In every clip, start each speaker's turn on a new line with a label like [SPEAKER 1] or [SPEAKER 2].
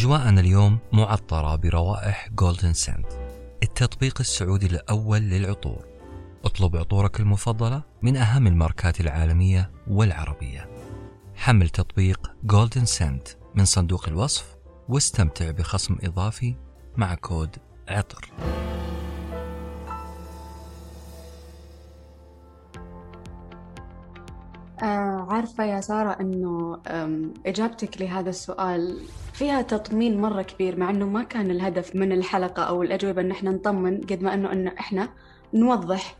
[SPEAKER 1] أجواءنا اليوم معطرة بروائح جولدن سنت التطبيق السعودي الأول للعطور. اطلب عطورك المفضلة من أهم الماركات العالمية والعربية. حمل تطبيق جولدن سنت من صندوق الوصف واستمتع بخصم إضافي مع كود عطر.
[SPEAKER 2] آه عارفة يا سارة أنه إجابتك لهذا السؤال فيها تطمين مرة كبير مع أنه ما كان الهدف من الحلقة أو الأجوبة أن إحنا نطمن قد ما أنه أنه إحنا نوضح.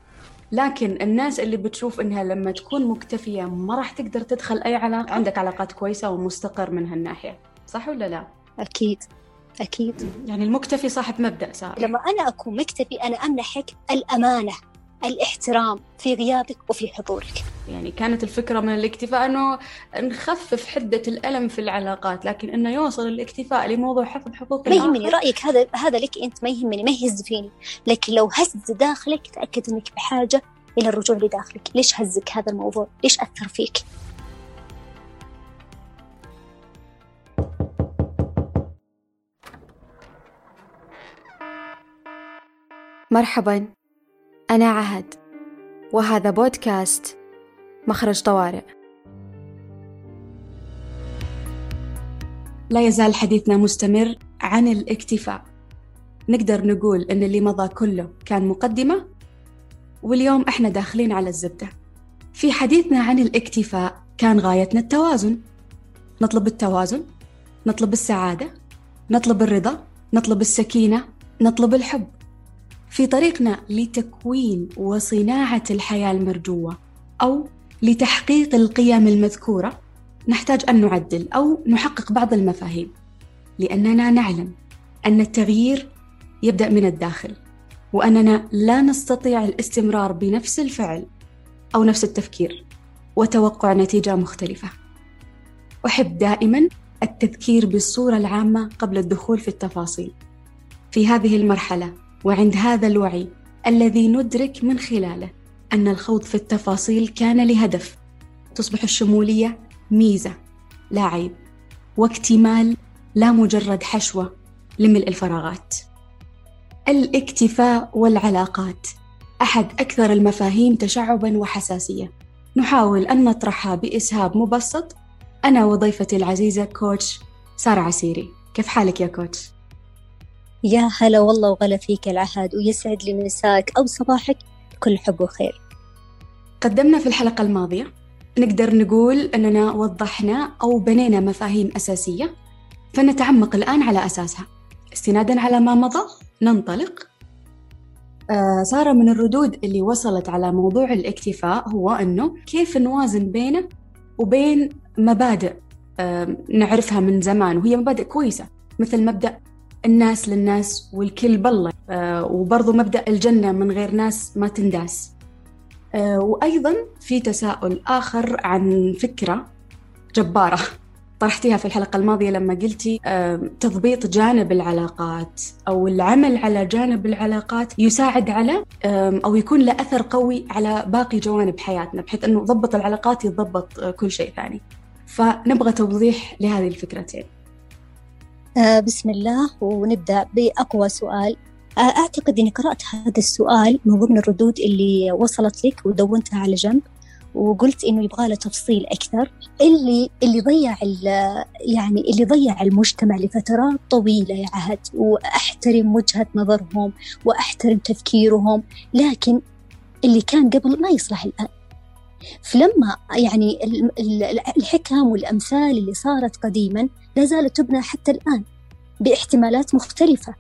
[SPEAKER 2] لكن الناس اللي بتشوف إنها لما تكون مكتفية ما راح تقدر تدخل أي علاقة عندك علاقات كويسة ومستقر من هالناحية. صح ولا لا؟
[SPEAKER 3] أكيد أكيد.
[SPEAKER 2] يعني المكتفي صاحب مبدأ سارة.
[SPEAKER 3] لما أنا أكون مكتفي أنا أمنحك الأمانة الاحترام في غيابك وفي حضورك.
[SPEAKER 2] يعني كانت الفكرة من الاكتفاء أنه نخفف حدة الألم في العلاقات لكن أنه يوصل الاكتفاء لموضوع حفظ حقوق
[SPEAKER 3] ما يهمني رأيك هذا هذا لك أنت ما يهمني ما يهز فيني. لكن لو هز داخلك تأكد أنك بحاجة إلى الرجوع لداخلك. ليش هزك هذا الموضوع؟ ليش أثر فيك؟
[SPEAKER 4] مرحبا أنا عهد وهذا بودكاست مخرج طوارئ.
[SPEAKER 2] لا يزال حديثنا مستمر عن الاكتفاء. نقدر نقول أن اللي مضى كله كان مقدمة؟ واليوم إحنا داخلين على الزبدة. في حديثنا عن الاكتفاء كان غايتنا التوازن. نطلب التوازن نطلب السعادة نطلب الرضا نطلب السكينة نطلب الحب. في طريقنا لتكوين وصناعة الحياة المرجوة أو لتحقيق القيم المذكورة نحتاج أن نعدل أو نحقق بعض المفاهيم لأننا نعلم أن التغيير يبدأ من الداخل وأننا لا نستطيع الاستمرار بنفس الفعل أو نفس التفكير وتوقع نتيجة مختلفة. أحب دائما التذكير بالصورة العامة قبل الدخول في التفاصيل. في هذه المرحلة وعند هذا الوعي الذي ندرك من خلاله أن الخوض في التفاصيل كان لهدف. تصبح الشمولية ميزة لا عيب. واكتمال لا مجرد حشوة لملء الفراغات. الاكتفاء والعلاقات. أحد أكثر المفاهيم تشعبا وحساسية. نحاول أن نطرحها بإسهاب مبسط. أنا وضيفتي العزيزة كوتش سارة عسيري. كيف حالك يا كوتش؟
[SPEAKER 3] يا هلا والله وغلا فيك العهد ويسعد لي مساك أو صباحك. كل حب وخير.
[SPEAKER 2] قدمنا في الحلقة الماضية. نقدر نقول أننا وضحنا أو بنينا مفاهيم أساسية فنتعمق الآن على أساسها. استنادا على ما مضى ننطلق. آه سارة من الردود اللي وصلت على موضوع الاكتفاء هو أنه كيف نوازن بينه وبين مبادئ آه نعرفها من زمان وهي مبادئ كويسة مثل مبدأ الناس للناس والكل بالله. آه وبرضو مبدأ الجنة من غير ناس ما تنداس. آه وأيضا في تساؤل آخر عن فكرة جبارة طرحتيها في الحلقة الماضية لما قلتي آه تضبيط جانب العلاقات أو العمل على جانب العلاقات يساعد على أو يكون له أثر قوي على باقي جوانب حياتنا بحيث أنه ضبط العلاقات يضبط آه كل شيء ثاني. فنبغى توضيح لهذه الفكرتين.
[SPEAKER 3] آه بسم الله. ونبدأ بأقوى سؤال. آه أعتقد أني قرأت هذا السؤال من ضمن الردود اللي وصلت لك ودونتها على جنب وقلت إنه يبغى له تفصيل أكثر. اللي اللي ضيع يعني اللي ضيع المجتمع لفترات طويلة يا عهد وأحترم وجهة نظرهم وأحترم تفكيرهم لكن اللي كان قبل ما يصلح الآن. فلما يعني الحكم والأمثال اللي صارت قديما لا زالت تبنى حتى الآن باحتمالات مختلفة.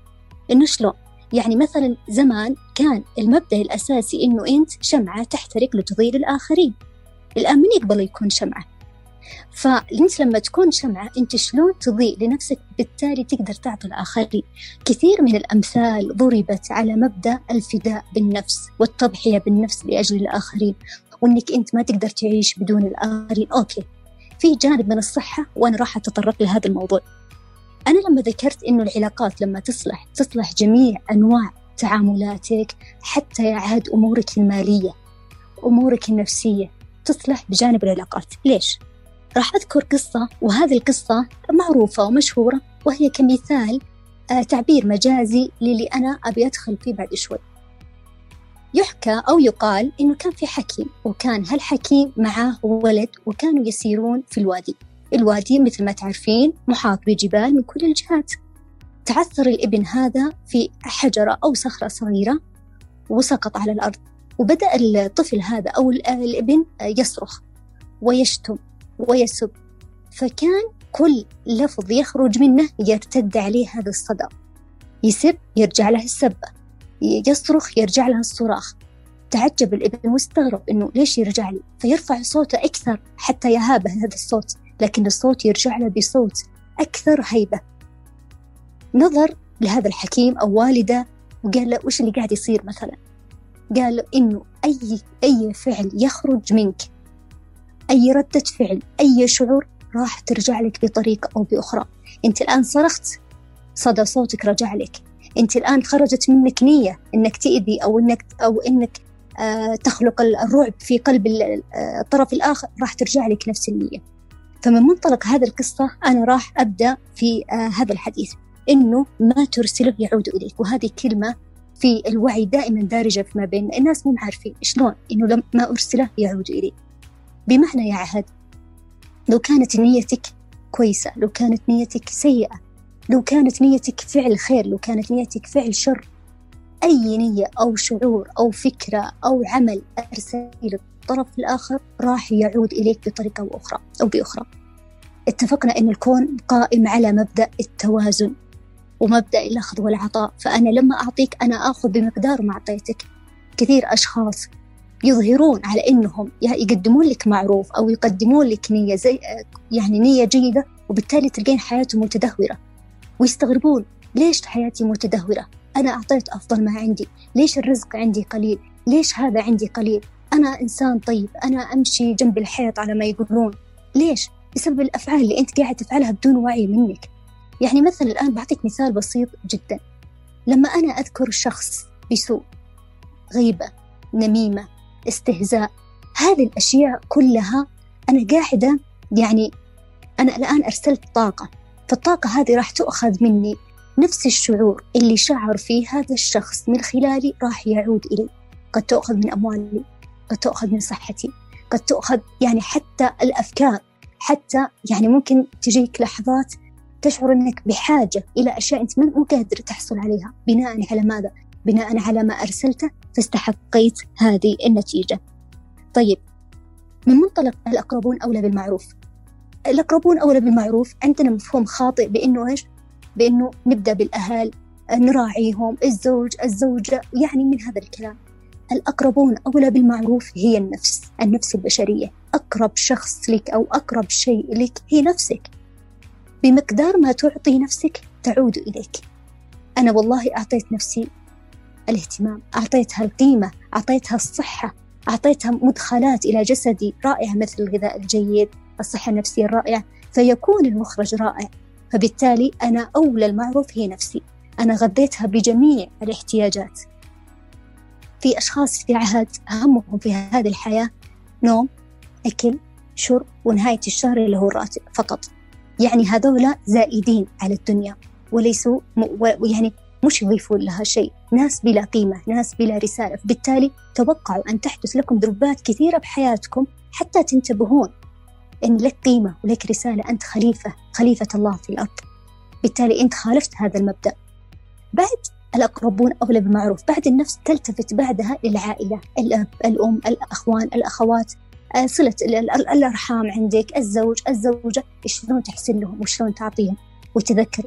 [SPEAKER 3] إنه شلون؟ يعني مثلا زمان كان المبدأ الأساسي إنه أنت شمعة تحترق لتضيء الآخرين. الآن من يقبل يكون شمعة؟ فأنت لما تكون شمعة أنت شلون تضيء لنفسك بالتالي تقدر تعطي الآخرين؟ كثير من الأمثال ضربت على مبدأ الفداء بالنفس والتضحية بالنفس لأجل الآخرين وأنك أنت ما تقدر تعيش بدون الآخرين. أوكي. في جانب من الصحة وأنا راح أتطرق لهذا الموضوع. أنا لما ذكرت إنه العلاقات لما تصلح تصلح جميع أنواع تعاملاتك حتى يا عهد أمورك المالية أمورك النفسية تصلح بجانب العلاقات. ليش؟ راح أذكر قصة وهذه القصة معروفة ومشهورة وهي كمثال آه، تعبير مجازي للي أنا أبي أدخل فيه بعد شوي. يحكى أو يقال إنه كان في حكيم وكان هالحكيم معاه ولد وكانوا يسيرون في الوادي. الوادي مثل ما تعرفين محاط بجبال من كل الجهات. تعثر الابن هذا في حجرة أو صخرة صغيرة وسقط على الأرض وبدأ الطفل هذا أو الابن يصرخ ويشتم ويسب. فكان كل لفظ يخرج منه يرتد عليه هذا الصدى. يسب يرجع له السبة يصرخ يرجع له الصراخ. تعجب الابن واستغرب إنه ليش يرجع لي؟ فيرفع صوته أكثر حتى يهابه هذا الصوت لكن الصوت يرجع له بصوت أكثر هيبة. نظر لهذا الحكيم أو والدة وقال له وش اللي قاعد يصير مثلا؟ قال له إنه أي أي فعل يخرج منك أي ردة فعل أي شعور راح ترجع لك بطريقة أو بأخرى. أنت الآن صرخت صدى صوتك رجع لك. انت الآن خرجت منك نية إنك تأذي أو انك أو إنك آه تخلق الرعب في قلب آه، الطرف الآخر راح ترجع لك نفس النية. فمن منطلق هذه القصة أنا راح أبدأ في آه هذا الحديث إنه ما ترسله يعود إليك. وهذه كلمة في الوعي دائما دارجة فيما بين الناس مو عارفين شلون إنه ما أرسله يعود الي بمعنى يا عهد لو كانت نيتك كويسة لو كانت نيتك سيئة لو كانت نيتك فعل خير لو كانت نيتك فعل شر أي نية أو شعور أو فكرة أو عمل أرسل الطرف الآخر راح يعود إليك بطريقة أو أخرى أو بأخرى. اتفقنا أن الكون قائم على مبدأ التوازن ومبدأ الأخذ والعطاء فأنا لما أعطيك أنا آخذ بمقدار ما أعطيتك كثير أشخاص يظهرون على إنهم يقدمون لك معروف أو يقدمون لك نية زي يعني نية جيدة وبالتالي تلقين حياتهم متدهورة. ويستغربون ليش حياتي متدهورة؟ أنا أعطيت أفضل ما عندي. ليش الرزق عندي قليل؟ ليش هذا عندي قليل؟ أنا إنسان طيب أنا أمشي جنب الحيط على ما يقولون. ليش؟ بسبب الأفعال اللي أنت قاعد تفعلها بدون وعي منك. يعني مثلا الآن بعطيك مثال بسيط جدا. لما أنا أذكر شخص بسوء غيبة نميمة استهزاء هذه الأشياء كلها أنا قاعدة يعني أنا الآن أرسلت طاقة. فالطاقة هذه راح تؤخذ مني نفس الشعور اللي شعر فيه هذا الشخص من خلالي راح يعود إلي. قد تؤخذ من أموالي قد تؤخذ من صحتي قد تؤخذ يعني حتى الأفكار حتى يعني ممكن تجيك لحظات تشعر أنك بحاجة إلى أشياء أنت مو قادر تحصل عليها بناء على ماذا؟ بناء على ما أرسلته فاستحقيت هذه النتيجة. طيب من منطلق الأقربون أولى بالمعروف؟ الأقربون أولى بالمعروف. عندنا مفهوم خاطئ بأنه إيش؟ بأنه نبدأ بالأهل نراعيهم الزوج الزوجة يعني من هذا الكلام. الأقربون أولى بالمعروف هي النفس النفس البشرية. أقرب شخص لك أو أقرب شيء لك هي نفسك. بمقدار ما تعطي نفسك تعود إليك. أنا والله أعطيت نفسي الاهتمام أعطيتها القيمة أعطيتها الصحة أعطيتها مدخلات إلى جسدي رائعة مثل الغذاء الجيد. الصحة النفسية الرائعة فيكون المخرج رائع. فبالتالي أنا أولى المعروف هي نفسي. أنا غذيتها بجميع الاحتياجات. في أشخاص في عهد همهم في هذه الحياة نوم أكل شرب ونهاية الشهر اللي هو الراتب فقط. يعني هذولا زائدين على الدنيا وليسوا يعني مش يضيفون لها شيء. ناس بلا قيمة ناس بلا رسالة. بالتالي توقعوا أن تحدث لكم دروبات كثيرة بحياتكم حتى تنتبهون. إن لك قيمة ولك رسالة. أنت خليفة خليفة الله في الأرض. بالتالي أنت خالفت هذا المبدأ. بعد الأقربون أولى بالمعروف. بعد النفس تلتفت بعدها للعائلة الأب الأم الأخوان الأخوات. آه، صلة الأرحام عندك الزوج الزوجة. شلون تحسن لهم وشلون تعطيهم؟ وتذكر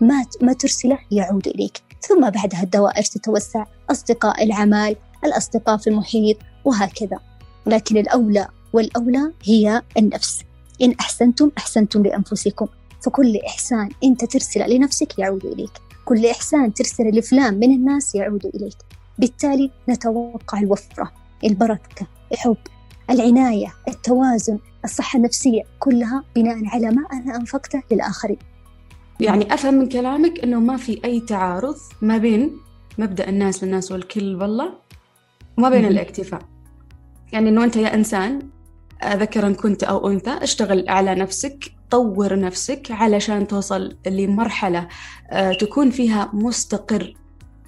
[SPEAKER 3] ما ما ترسله يعود إليك. ثم بعدها الدوائر تتوسع. أصدقاء العمل الأصدقاء في المحيط وهكذا. لكن الأولى والأولى هي النفس. إن أحسنتم أحسنتم لأنفسكم. فكل إحسان أنت ترسله لنفسك يعود إليك. كل إحسان ترسله لفلان من الناس يعود إليك. بالتالي نتوقع الوفرة البركة الحب العناية التوازن الصحة النفسية كلها بناء على ما أنا أنفقته للآخرين.
[SPEAKER 2] يعني أفهم من كلامك أنه ما في أي تعارض ما بين مبدأ الناس للناس والكل والله وما بين الاكتفاء. يعني أنه أنت يا إنسان ذكرا كنت أو أنثى اشتغل على نفسك تطور نفسك علشان توصل لمرحلة آه، تكون فيها مستقر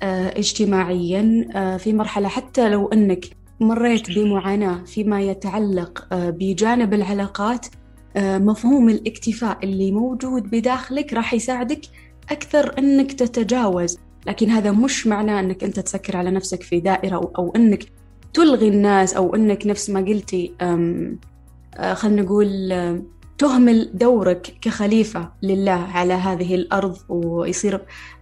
[SPEAKER 2] آه، اجتماعيا آه، في مرحلة حتى لو أنك مريت بمعاناة فيما يتعلق بجانب العلاقات مفهوم الاكتفاء اللي موجود بداخلك راح يساعدك أكثر أنك تتجاوز. لكن هذا مش معناه أنك أنت تسكر على نفسك في دائرة أو أنك تلغي الناس أو أنك نفس ما قلتي خلينا نقول تهمل دورك كخليفة لله على هذه الأرض ويصير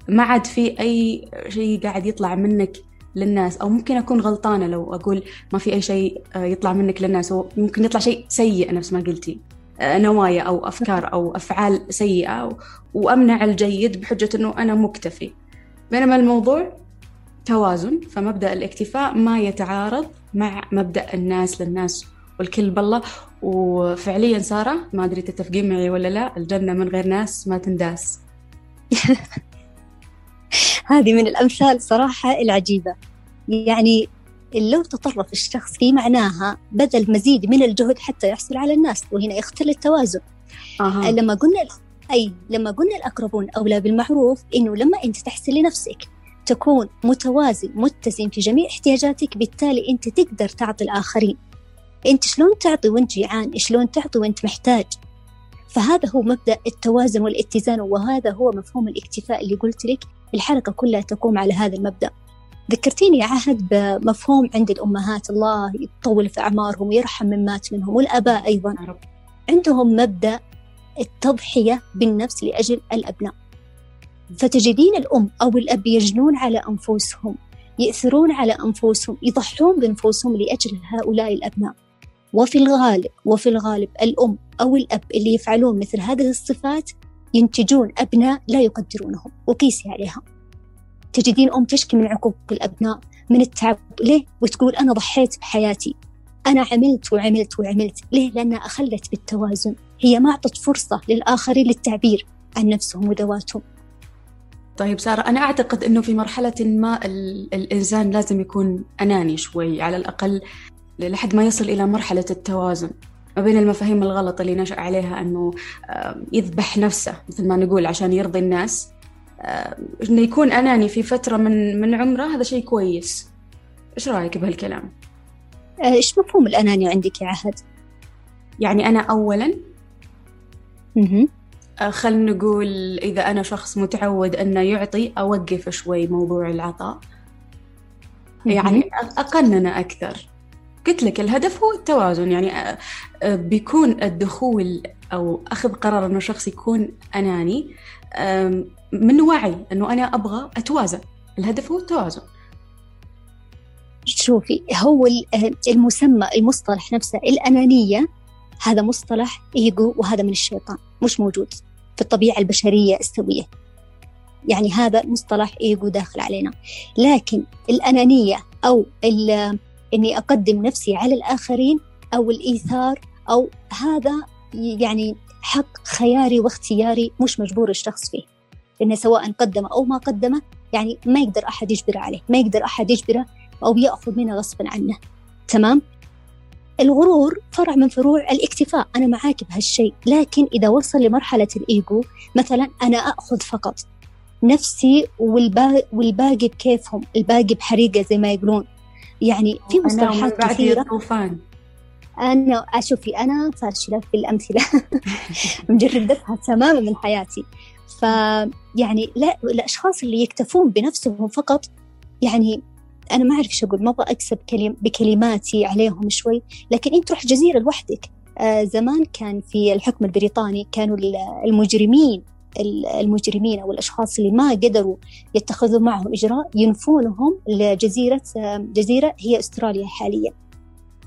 [SPEAKER 2] ما عاد في أي شيء قاعد يطلع منك للناس. أو ممكن أكون غلطانة لو أقول ما في أي شيء آه، يطلع منك للناس. ممكن يطلع شيء سيء نفس ما قلتي نوايا أو أفكار أو أفعال سيئة. وأمنع الجيد بحجة أنه أنا مكتفي. بينما الموضوع توازن فمبدأ الاكتفاء ما يتعارض مع مبدأ الناس للناس والكل بالله. وفعليا سارة ما أدري تتفقين معي ولا لا الجنة من غير ناس ما تنداس.
[SPEAKER 3] هذه من الأمثال صراحة العجيبة. يعني لو تطرف الشخص في معناها بذل مزيد من الجهد حتى يحصل على الناس وهنا يختل التوازن. أه. لما قلنا أي لما قلنا الأقربون أولى بالمعروف إنه لما أنت تحسن لنفسك تكون متوازن متزن في جميع احتياجاتك بالتالي أنت تقدر تعطي الآخرين. أنت شلون تعطي وأنت جيعان؟ شلون تعطي وأنت محتاج؟ فهذا هو مبدأ التوازن والاتزان وهذا هو مفهوم الاكتفاء اللي قلت لك. الحركة كلها تقوم على هذا المبدأ. ذكرتيني يا عهد بمفهوم عند الأمهات. الله يطول في أعمارهم ويرحم من مات منهم والآباء أيضا. عندهم مبدأ التضحية بالنفس لأجل الأبناء. فتجدين الأم أو الأب يجنون على أنفسهم يأثرون على أنفسهم يضحون بنفوسهم لأجل هؤلاء الأبناء وفي الغالب وفي الغالب الأم أو الأب اللي يفعلون مثل هذه الصفات ينتجون أبناء لا يقدرونهم وقيسي عليها تجدين أم تشكي من عقوق الأبناء من التعب ليه؟ وتقول أنا ضحيت بحياتي أنا عملت وعملت وعملت ليه؟ لأنها أخلت بالتوازن هي ما أعطت فرصة للآخرين للتعبير عن نفسهم وذواتهم
[SPEAKER 2] طيب سارة أنا أعتقد أنه في مرحلة ما الإنسان لازم يكون أناني شوي على الأقل لحد ما يصل إلى مرحلة التوازن ما بين المفاهيم الغلط اللي نشأ عليها أنه يذبح نفسه مثل ما نقول عشان يرضي الناس أنه يكون أناني في فترة من من عمره هذا شيء كويس إيش رأيك بهالكلام؟
[SPEAKER 3] آه، إيش مفهوم الأناني عندك يا عهد؟
[SPEAKER 2] يعني أنا أولا خلينا نقول إذا أنا شخص متعود أنه يعطي أوقف شوي موضوع العطاء. يعني أقنن أكثر. قلت لك الهدف هو التوازن. يعني آه، آه، بيكون الدخول أو أخذ قرار أنه شخص يكون أناني من وعي أنه أنا أبغى أتوازن. الهدف هو التوازن.
[SPEAKER 3] شوفي هو المسمى المصطلح نفسه الأنانية هذا مصطلح إيجو وهذا من الشيطان مش موجود. في الطبيعة البشرية السوية. يعني هذا مصطلح إيجو داخل علينا. لكن الأنانية أو إني أقدم نفسي على الآخرين أو الإيثار أو هذا يعني حق خياري واختياري مش مجبور الشخص فيه. لأنه سواء قدم أو ما قدمه يعني ما يقدر أحد يجبره عليه ما يقدر أحد يجبره أو يأخذ منه غصبا عنه. تمام؟ الغرور فرع من فروع الاكتفاء. أنا معاك بهالشيء. لكن إذا وصل لمرحلة الإيجو مثلا أنا أخذ فقط نفسي والباقي, والباقي بكيفهم الباقي بحريقة زي ما يقولون. يعني في مصطلحات كثيرة.
[SPEAKER 2] الطوفان
[SPEAKER 3] أنا أشوفي أنا فاشلة في الأمثلة. مجردتها تماما من حياتي. فيعني لا الأشخاص اللي يكتفون بنفسهم فقط يعني أنا ما أعرف إيش أقول ما أبغى أكسب كلم بكلماتي عليهم شوي. لكن أنت تروح جزيرة لوحدك. آه زمان كان في الحكم البريطاني كانوا المجرمين المجرمين أو الأشخاص اللي ما قدروا يتخذوا معهم إجراء ينفونهم لجزيرة آه، جزيرة هي أستراليا حاليا.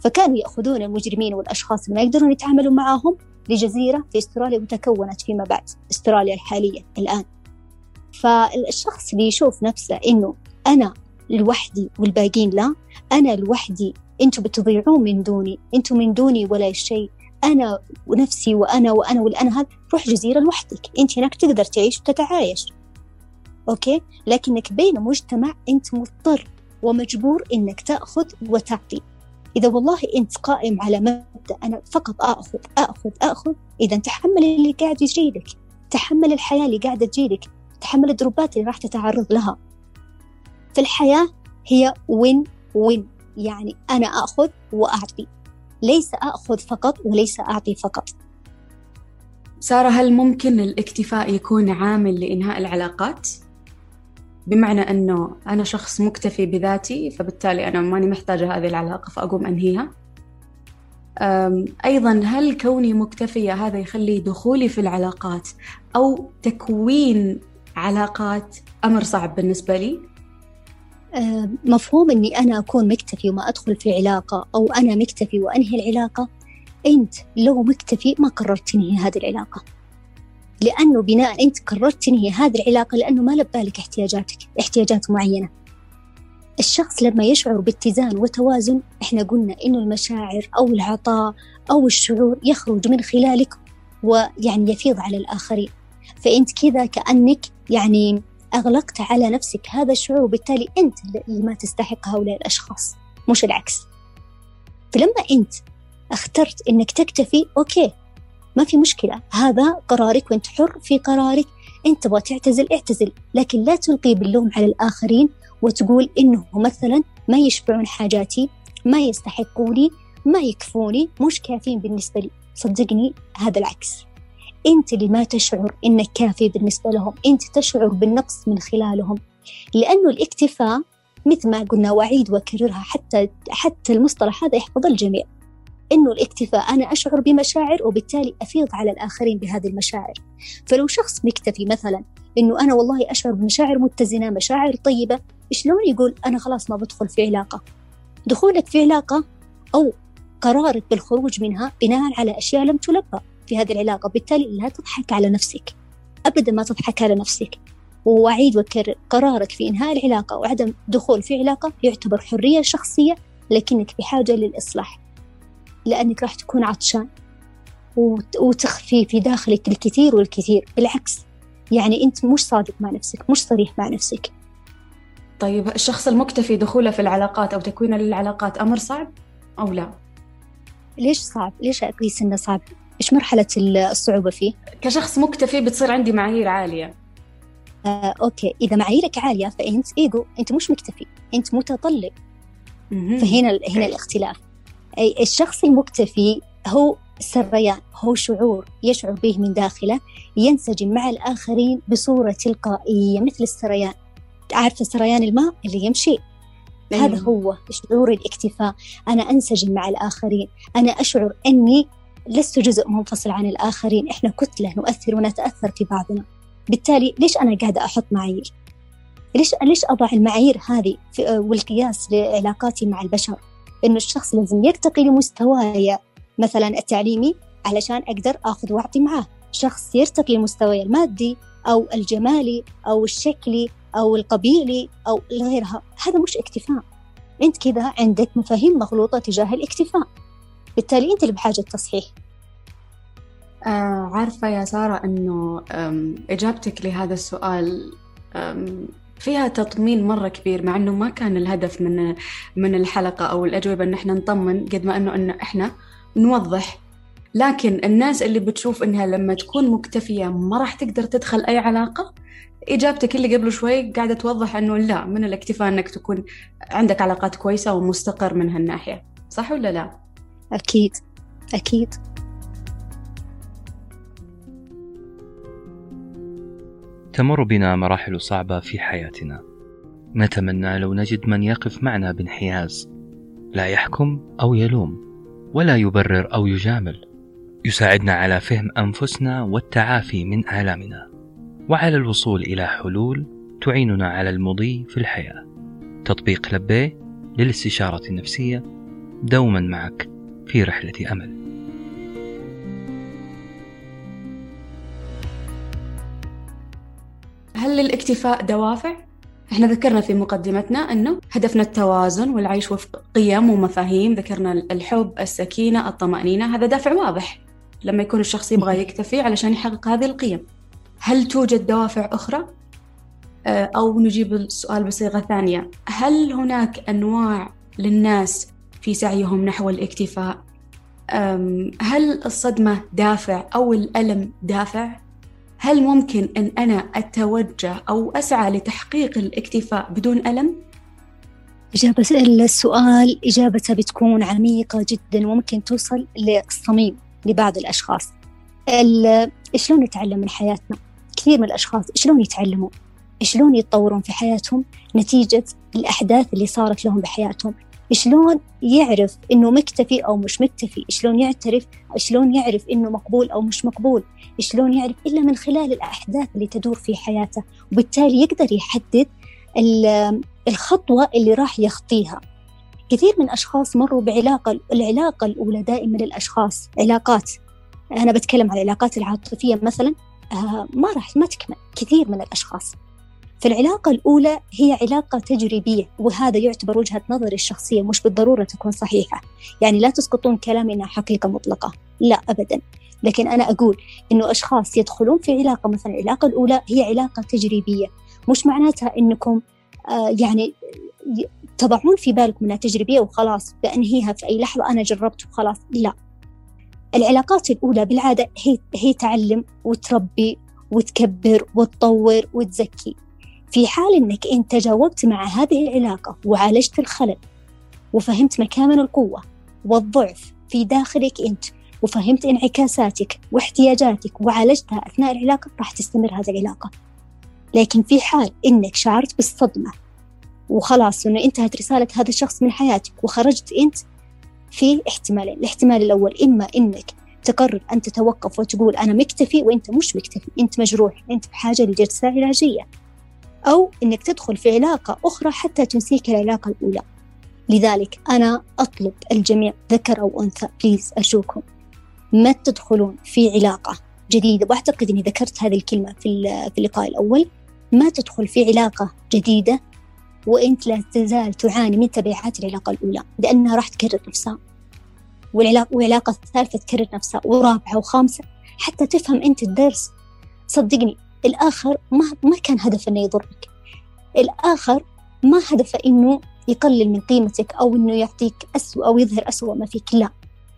[SPEAKER 3] فكانوا يأخذون المجرمين والأشخاص اللي ما يقدرون يتعاملوا معهم لجزيرة في أستراليا وتكونت فيما بعد أستراليا الحالية الآن. فالشخص اللي يشوف نفسه إنه أنا لوحدي والباقين لا. أنا لوحدي. أنتوا بتضيعون من دوني. أنتوا من دوني ولا شيء. أنا ونفسي وأنا وأنا والأنا هذا. روح جزيرة لوحدك. أنت هناك تقدر تعيش وتتعايش. okay؟ لكنك بين مجتمع أنت مضطر ومجبور إنك تأخذ وتعطي. إذا والله أنت قائم على مبدأ أنا فقط آخذ آخذ آخذ إذا تحمل اللي قاعد يجي لك تحمل الحياة اللي قاعدة تجيلك تحمل الضربات اللي راح تتعرض لها. فالحياة هي وين وين يعني أنا أخذ وأعطي ليس أخذ فقط وليس أعطي فقط
[SPEAKER 2] سارة هل ممكن الاكتفاء يكون عامل لإنهاء العلاقات؟ بمعنى أنه أنا شخص مكتفي بذاتي فبالتالي أنا ماني محتاجة هذه العلاقة فأقوم أنهيها أيضا هل كوني مكتفية هذا يخلي دخولي في العلاقات أو تكوين علاقات أمر صعب بالنسبة لي؟
[SPEAKER 3] مفهوم أني أنا أكون مكتفي وما أدخل في علاقة أو أنا مكتفي وأنهي العلاقة. أنت لو مكتفي ما قررت تنهي هذه العلاقة. لأنه بناء أنت قررت تنهي هذه العلاقة لأنه ما لبى لك احتياجاتك احتياجات معينة. الشخص لما يشعر باتزان وتوازن إحنا قلنا إنه المشاعر أو العطاء أو الشعور يخرج من خلالك ويعني يفيض على الآخرين. فأنت كذا كأنك يعني أغلقت على نفسك هذا الشعور وبالتالي أنت اللي ما تستحق هؤلاء الأشخاص مش العكس. فلما أنت اخترت إنك تكتفي أوكي ما في مشكلة هذا قرارك وأنت حر في قرارك انت تبغى تعتزل اعتزل لكن لا تلقي باللوم على الآخرين وتقول إنه مثلا ما يشبعون حاجاتي ما يستحقوني ما يكفوني مش كافيين بالنسبة لي. صدقني هذا العكس. أنت اللي ما تشعر إنك كافي بالنسبة لهم أنت تشعر بالنقص من خلالهم. لأنه الاكتفاء مثل ما قلنا وأعيد وأكررها حتى حتى المصطلح هذا يحفظ الجميع. إنه الاكتفاء أنا أشعر بمشاعر وبالتالي أفيض على الآخرين بهذه المشاعر. فلو شخص مكتفي مثلا إنه أنا والله أشعر بمشاعر متزنة مشاعر طيبة شلون يقول أنا خلاص ما بدخل في علاقة؟ دخولك في علاقة أو قرارك بالخروج منها بناء على أشياء لم تلبى. في هذه العلاقة بالتالي لا تضحك على نفسك أبدا ما تضحك على نفسك وأعيد وأكرر قرارك في إنهاء العلاقة وعدم دخول في علاقة يعتبر حرية شخصية لكنك بحاجة للإصلاح لأنك راح تكون عطشان وتخفي في داخلك الكثير والكثير بالعكس يعني أنت مش صادق مع نفسك مش صريح مع نفسك
[SPEAKER 2] طيب الشخص المكتفي دخوله في العلاقات أو تكوينه للعلاقات أمر صعب أو لا؟
[SPEAKER 3] ليش صعب؟ ليش أقيس إنه صعب؟ إيش مرحلة الصعوبة فيه؟
[SPEAKER 2] كشخص مكتفي بتصير عندي معايير عالية.
[SPEAKER 3] آه، أوكي. إذا معاييرك عالية فأنت إيجو أنت مش مكتفي أنت متطلب فهنا هنا الاختلاف. أي الشخص المكتفي هو سريان هو شعور يشعر به من داخله ينسجم مع الآخرين بصورة تلقائية مثل السريان. عارفة سريان الماء اللي يمشي؟ أيوة. هذا هو شعور الاكتفاء. أنا أنسجم مع الآخرين. أنا أشعر أني لست جزء منفصل عن الآخرين. إحنا كتلة نؤثر ونتأثر في بعضنا. بالتالي ليش أنا قاعدة أحط معايير؟ ليش ليش أضع المعايير هذه في والقياس لعلاقاتي مع البشر؟ إنه الشخص لازم يرتقي لمستواي مثلا التعليمي علشان أقدر أخذ وأعطي معاه. شخص يرتقي لمستواي المادي أو الجمالي أو الشكلي أو القبيلي أو غيرها. هذا مش اكتفاء. أنت كذا عندك مفاهيم مغلوطة تجاه الاكتفاء. بالتالي أنت اللي بحاجة تصحيح
[SPEAKER 2] آه عارفة يا سارة أنه إجابتك لهذا السؤال فيها تطمين مرة كبير مع أنه ما كان الهدف من من الحلقة أو الأجوبة أن إحنا نطمن قد ما أنه أنه إحنا نوضح. لكن الناس اللي بتشوف إنها لما تكون مكتفية ما راح تقدر تدخل أي علاقة إجابتك اللي قبل شوي قاعدة توضح إنه لا من الاكتفاء إنك تكون عندك علاقات كويسة ومستقر من هالناحية. صح ولا لا؟
[SPEAKER 3] أكيد أكيد.
[SPEAKER 1] تمر بنا مراحل صعبة في حياتنا. نتمنى لو نجد من يقف معنا بانحياز. لا يحكم أو يلوم ولا يبرر أو يجامل. يساعدنا على فهم أنفسنا والتعافي من آلامنا. وعلى الوصول إلى حلول تعيننا على المضي في الحياة. تطبيق لبيه للاستشارة النفسية. دوما معك. في رحلة أمل.
[SPEAKER 2] هل للاكتفاء دوافع؟ إحنا ذكرنا في مقدمتنا أنه هدفنا التوازن والعيش وفق قيم ومفاهيم. ذكرنا الحب السكينة الطمأنينة. هذا دافع واضح لما يكون الشخص يبغى يكتفي علشان يحقق هذه القيم. هل توجد دوافع أخرى؟ آه، أو نجيب السؤال بصيغة ثانية. هل هناك أنواع للناس في سعيهم نحو الاكتفاء. هل الصدمة دافع أو الألم دافع؟ هل ممكن أن أنا أتوجه أو أسعى لتحقيق الاكتفاء بدون ألم؟
[SPEAKER 3] إجابة السؤال. إجابته بتكون عميقة جدا وممكن توصل للصميم لبعض الأشخاص. شلون نتعلم من حياتنا؟ كثير من الأشخاص شلون يتعلموا؟ شلون يتطورون في حياتهم؟ نتيجة الأحداث اللي صارت لهم بحياتهم. شلون يعرف إنه مكتفي أو مش مكتفي؟ شلون يعترف؟ شلون يعرف إنه مقبول أو مش مقبول؟ شلون يعرف إلا من خلال الأحداث اللي تدور في حياته؟ وبالتالي يقدر يحدد الخطوة اللي راح يخطيها. كثير من أشخاص مروا بعلاقة العلاقة الأولى دائما للأشخاص. علاقات أنا بتكلم عن العلاقات العاطفية مثلا آه، ما راح ما تكمل. كثير من الأشخاص. فالعلاقة الأولى هي علاقة تجريبية وهذا يعتبر وجهة نظري الشخصية مش بالضرورة تكون صحيحة. يعني لا تسقطون كلامي إنها حقيقة مطلقة. لا أبدا. لكن أنا أقول إنه أشخاص يدخلون في علاقة مثلا العلاقة الأولى هي علاقة تجريبية. مش معناتها إنكم آه يعني تضعون في بالكم إنها تجريبية وخلاص بأنهيها في أي لحظة أنا جربت وخلاص. لا. العلاقات الأولى بالعادة هي هي تعلم وتربي وتكبر وتطور وتزكي. في حال إنك انت جاوبت مع هذه العلاقة وعالجت الخلل وفهمت مكامن القوة والضعف في داخلك أنت وفهمت انعكاساتك واحتياجاتك وعالجتها أثناء العلاقة راح تستمر هذه العلاقة. لكن في حال إنك شعرت بالصدمة وخلاص إنه انتهت رسالة هذا الشخص من حياتك وخرجت أنت في احتمالين. الاحتمال الأول إما إنك تقرر أن تتوقف وتقول أنا مكتفي وأنت مش مكتفي أنت مجروح أنت بحاجة لجلسة علاجية. أو أنك تدخل في علاقة أخرى حتى تنسيك العلاقة الأولى. لذلك أنا أطلب الجميع ذكر أو أنثى بليز أرجوكم ما تدخلون في علاقة جديدة وأعتقد أني ذكرت هذه الكلمة في, في اللقاء الأول. ما تدخل في علاقة جديدة وأنت لا تزال تعاني من تبعات العلاقة الأولى لأنها راح تكرر نفسها. والعلاقة والعلاقة الثالثة تكرر نفسها ورابعة وخامسة حتى تفهم أنت الدرس. صدقني الآخر ما ما كان هدفه إنه يضرك. الآخر ما هدفه إنه يقلل من قيمتك أو إنه يعطيك أسوأ أو يظهر أسوأ ما فيك لا.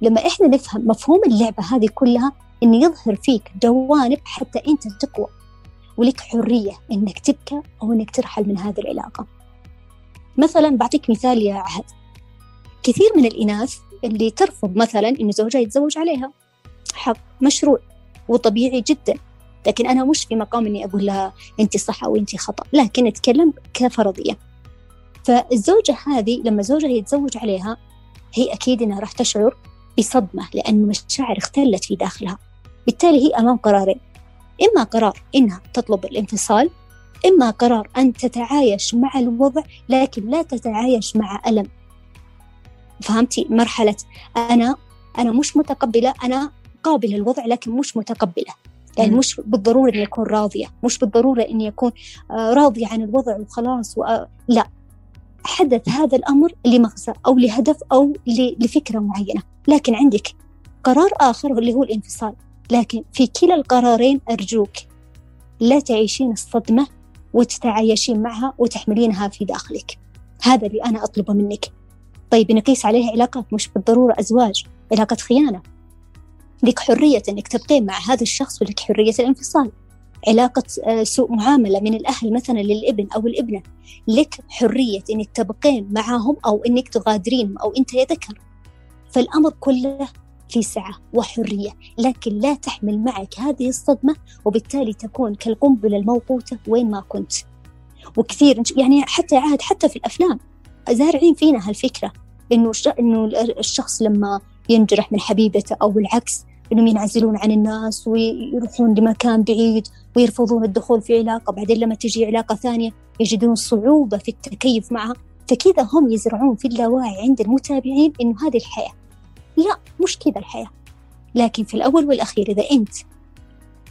[SPEAKER 3] لما إحنا نفهم مفهوم اللعبة هذه كلها إنه يظهر فيك جوانب حتى أنت تقوى ولك حرية إنك تبكى أو إنك ترحل من هذه العلاقة. مثلا بعطيك مثال يا عهد. كثير من الإناث اللي ترفض مثلا إنه زوجها يتزوج عليها. حق مشروع وطبيعي جدا. لكن أنا مش في مقام إني أقول لها أنت صح أو أنت خطأ لكن أتكلم كفرضية. فالزوجة هذه لما زوجها يتزوج عليها هي أكيد إنها راح تشعر بصدمة لأن مشاعر اختلت في داخلها. بالتالي هي أمام قرارين إما قرار إنها تطلب الانفصال إما قرار أن تتعايش مع الوضع لكن لا تتعايش مع ألم. فهمتي؟ مرحلة أنا أنا مش متقبلة أنا قابلة الوضع لكن مش متقبلة. يعني مش بالضرورة إني أكون راضية مش بالضرورة إني أكون آه، راضية عن الوضع وخلاص و... لا. حدث هذا الأمر لمغزى أو لهدف أو لفكرة معينة. لكن عندك قرار آخر اللي هو الانفصال. لكن في كلا القرارين أرجوك لا تعيشين الصدمة وتتعايشين معها وتحملينها في داخلك. هذا اللي أنا أطلبه منك. طيب نقيس عليها علاقات مش بالضرورة أزواج علاقة خيانة. لك حرية أنك تبقين مع هذا الشخص ولك حرية الانفصال. علاقة آه، سوء معاملة من الأهل مثلا للابن أو الابنة لك حرية أنك تبقين معهم أو أنك تغادرينهم أو أنت يا ذكر فالأمر كله في سعة وحرية لكن لا تحمل معك هذه الصدمة وبالتالي تكون كالقنبلة الموقوتة وين ما كنت. وكثير يعني حتى عاد حتى في الأفلام زارعين فينا هالفكرة إنه إنه الشخص لما ينجرح من حبيبته أو العكس إنهم ينعزلون عن الناس ويروحون لمكان بعيد ويرفضون الدخول في علاقة. بعدين لما تجي علاقة ثانية يجدون صعوبة في التكيف معها. فكذا هم يزرعون في اللاواعي عند المتابعين إنه هذه الحياة. لا مش كذا الحياة. لكن في الأول والأخير إذا أنت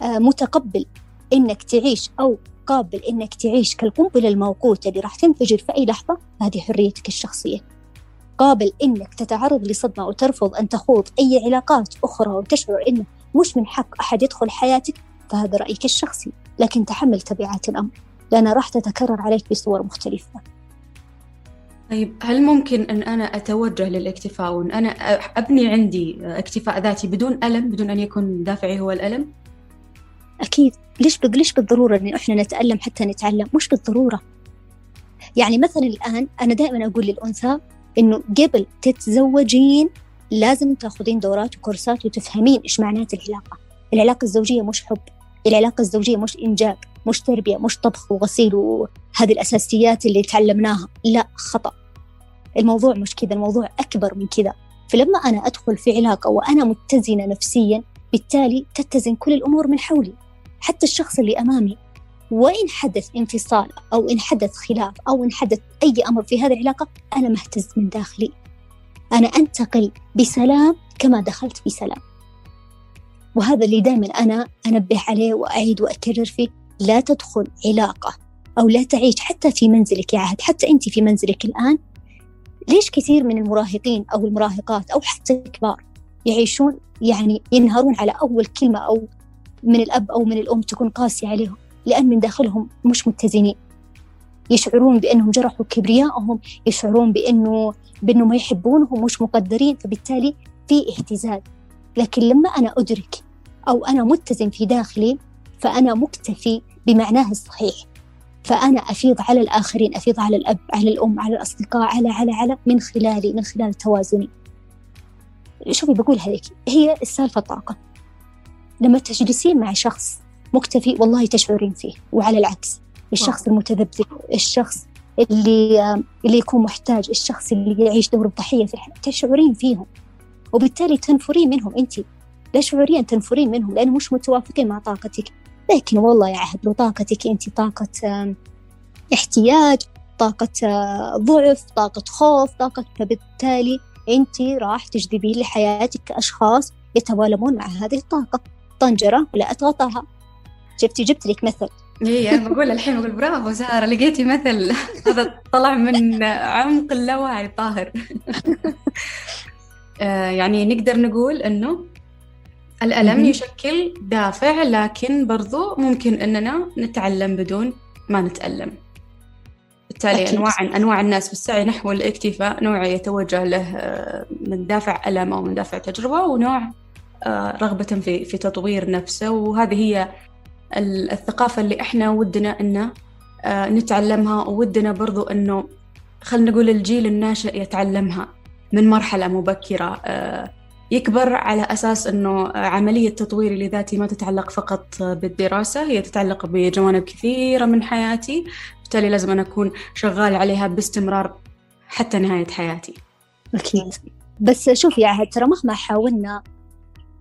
[SPEAKER 3] آه، متقبل إنك تعيش أو قابل إنك تعيش كالقنبلة الموقوتة اللي راح تنفجر في أي لحظة هذه حريتك الشخصية. قابل إنك تتعرض لصدمة وترفض أن تخوض أي علاقات أخرى وتشعر إنه مش من حق أحد يدخل حياتك فهذا رأيك الشخصي لكن تحمل تبعات الأمر لأنها راح تتكرر عليك بصور مختلفة
[SPEAKER 2] طيب هل ممكن أن أنا أتوجه للاكتفاء وأن أنا أبني عندي اكتفاء ذاتي بدون ألم بدون أن يكون دافعي هو الألم؟
[SPEAKER 3] أكيد ليش ليش بالضرورة إن إحنا نتألم حتى نتعلم؟ مش بالضرورة يعني مثلا الآن أنا دائما أقول للأنثى إنه قبل تتزوجين لازم تاخذين دورات وكورسات وتفهمين إيش معنات العلاقة. العلاقة الزوجية مش حب العلاقة الزوجية مش إنجاب مش تربية مش طبخ وغسيل وهذه الأساسيات اللي تعلمناها. لا خطأ. الموضوع مش كذا الموضوع أكبر من كذا. فلما أنا أدخل في علاقة وأنا متزنة نفسيا بالتالي تتزن كل الأمور من حولي. حتى الشخص اللي أمامي وإن حدث انفصال أو إن حدث خلاف أو إن حدث أي أمر في هذه العلاقة أنا مهتز من داخلي. أنا أنتقل بسلام كما دخلت بسلام. وهذا اللي دائما أنا أنبه عليه وأعيد وأكرر فيه لا تدخل علاقة أو لا تعيش حتى في منزلك يا عهد حتى أنت في منزلك الآن. ليش كثير من المراهقين أو المراهقات أو حتى الكبار يعيشون يعني ينهارون على أول كلمة أو من الأب أو من الأم تكون قاسية عليهم؟ لأن من داخلهم مش متزنين. يشعرون بأنهم جرحوا كبريائهم يشعرون بأنه بأنه ما يحبونهم مش مقدرين فبالتالي في اهتزاز. لكن لما أنا أدرك أو أنا متزن في داخلي فأنا مكتفي بمعناه الصحيح. فأنا أفيض على الآخرين أفيض على الأب على الأم على الأصدقاء على على على من خلالي من خلال توازني. شوفي بقول هذيك هي السالفة طاقة. لما تجلسين مع شخص مكتفي والله تشعرين فيه وعلى العكس الشخص المتذبذب الشخص اللي اللي يكون محتاج الشخص اللي يعيش دور الضحية في الحياة تشعرين فيهم. وبالتالي تنفرين منهم أنت. لا شعوريا تنفرين منهم لأنه مش متوافقين مع طاقتك. لكن والله يا عهد لو طاقتك أنت طاقة احتياج طاقة ضعف طاقة خوف طاقة فبالتالي أنت راح تجذبين لحياتك أشخاص يتوالمون مع هذه الطاقة. طنجرة ولا أتغطاها شفتي جبت لك مثل.
[SPEAKER 2] اي أنا بقول الحين بقول برافو سارة لقيتي مثل. هذا طلع من عمق اللاوعي طاهر. آه، يعني نقدر نقول إنه الألم يشكل دافع لكن برضو ممكن إننا نتعلم بدون ما نتألم. بالتالي أكيد. أنواع أنواع الناس في السعي نحو الاكتفاء نوع يتوجه له آه، من دافع ألم أو من دافع تجربة ونوع آه، رغبة في في تطوير نفسه وهذه هي الثقافة اللي إحنا ودنا إنه آه، نتعلمها وودنا برضو إنه خلينا نقول الجيل الناشئ يتعلمها من مرحلة مبكرة. آه، يكبر على أساس أنه عملية تطويري لذاتي ما تتعلق فقط بالدراسة هي تتعلق بجوانب كثيرة من حياتي. بالتالي لازم أنا أكون شغال عليها باستمرار حتى نهاية حياتي.
[SPEAKER 3] أكيد. بس شوفي يا عهد ترى مهما حاولنا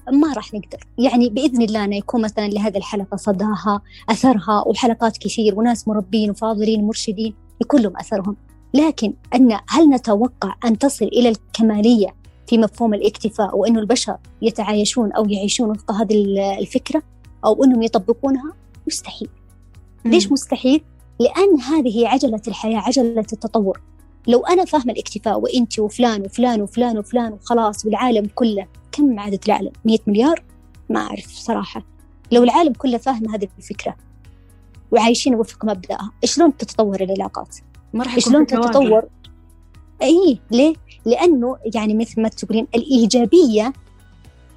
[SPEAKER 3] ما راح نقدر. يعني بإذن الله أنه يكون مثلا لهذه الحلقة صداها أثرها وحلقات كثير وناس مربين وفاضلين ومرشدين يكون لهم أثرهم. لكن أن هل نتوقع أن تصل إلى الكمالية في مفهوم الاكتفاء وأنه البشر يتعايشون أو يعيشون وفق هذه الفكرة أو أنهم يطبقونها؟ مستحيل. ليش مستحيل؟ لأن هذه عجلة الحياة عجلة التطور. لو أنا فاهمة الاكتفاء وأنت وفلان وفلان وفلان وفلان وخلاص والعالم كله كم عدد العالم؟ 100 مليار؟ ما أعرف صراحة. لو العالم كله فاهم هذه الفكرة وعايشين وفق مبدأها شلون تتطور العلاقات؟
[SPEAKER 2] ما راح
[SPEAKER 3] شلون تتطور؟ إي ليه؟ لأنه يعني مثل ما تقولين الإيجابية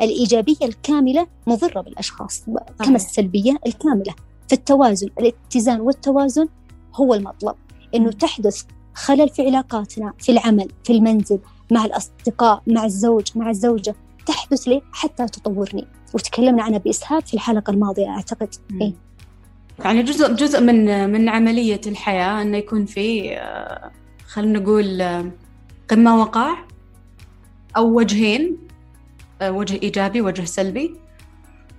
[SPEAKER 3] الإيجابية الكاملة مضرة بالأشخاص كما السلبية الكاملة. فالتوازن الاتزان والتوازن هو المطلب. إنه تحدث خلل في علاقاتنا في العمل في المنزل مع الأصدقاء مع الزوج مع الزوجة. تحدث لي حتى تطورني. وتكلمنا عنها بإسهاب في الحلقة الماضية أعتقد. إيه؟
[SPEAKER 2] يعني جزء جزء من من عملية الحياة إنه يكون في آه، خلينا نقول آه، قمة وقع أو وجهين آه، وجه إيجابي وجه سلبي.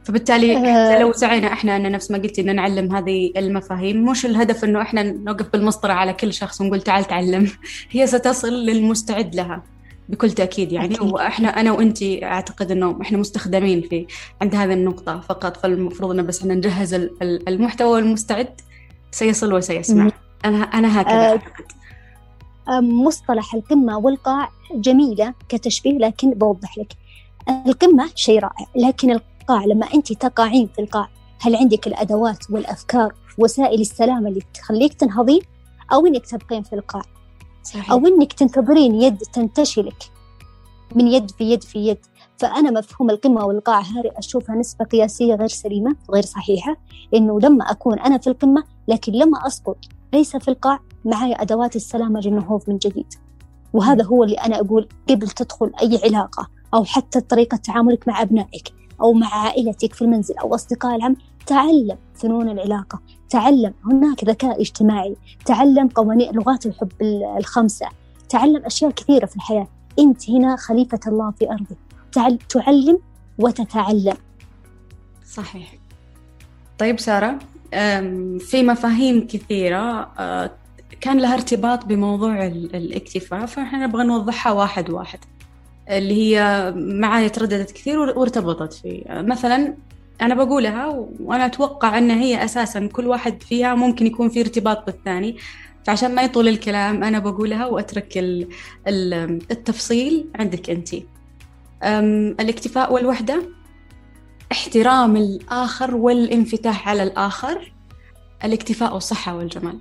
[SPEAKER 2] فبالتالي حتى لو سعينا إحنا ان نفس ما قلتي ان نعلم هذه المفاهيم مش الهدف انه إحنا نوقف بالمسطرة على كل شخص ونقول تعال تعلم. هي ستصل للمستعد لها بكل تأكيد يعني. أكيد. وإحنا أنا وأنت أعتقد أنه إحنا مستخدمين في عند هذه النقطة فقط فالمفروض أنه بس إحنا نجهز المحتوى والمستعد سيصل وسيسمع. أنا أنا هكذا أه. أعتقد.
[SPEAKER 3] مصطلح القمة والقاع جميلة كتشبيه لكن بوضح لك. القمة شيء رائع لكن القاع لما أنت تقعين في القاع هل عندك الأدوات والأفكار وسائل السلامة اللي تخليك تنهضين أو إنك تبقين في القاع. صحيح. أو إنك تنتظرين يد تنتشلك من يد في يد في يد. فأنا مفهوم القمة والقاع هذه أشوفها نسبة قياسية غير سليمة غير صحيحة إنه لما أكون أنا في القمة لكن لما أسقط ليس في القاع معي أدوات السلامة للنهوض من جديد. وهذا هو اللي أنا أقول قبل تدخل أي علاقة أو حتى طريقة تعاملك مع أبنائك. أو مع عائلتك في المنزل أو أصدقاء العمل تعلم فنون العلاقة تعلم هناك ذكاء اجتماعي تعلم قوانين لغات الحب الخمسة تعلم أشياء كثيرة في الحياة. أنت هنا خليفة الله في أرضه تعلم وتتعلم.
[SPEAKER 2] صحيح. طيب سارة في مفاهيم كثيرة أه، كان لها ارتباط بموضوع الاكتفاء فإحنا نبغى نوضحها واحد واحد. اللي هي معايا ترددت كثير وارتبطت فيه مثلا أنا بقولها وأنا أتوقع أن هي أساسا كل واحد فيها ممكن يكون في ارتباط بالثاني. فعشان ما يطول الكلام أنا بقولها وأترك التفصيل عندك أنت. الاكتفاء والوحدة احترام الآخر والانفتاح على الآخر الاكتفاء والصحة والجمال.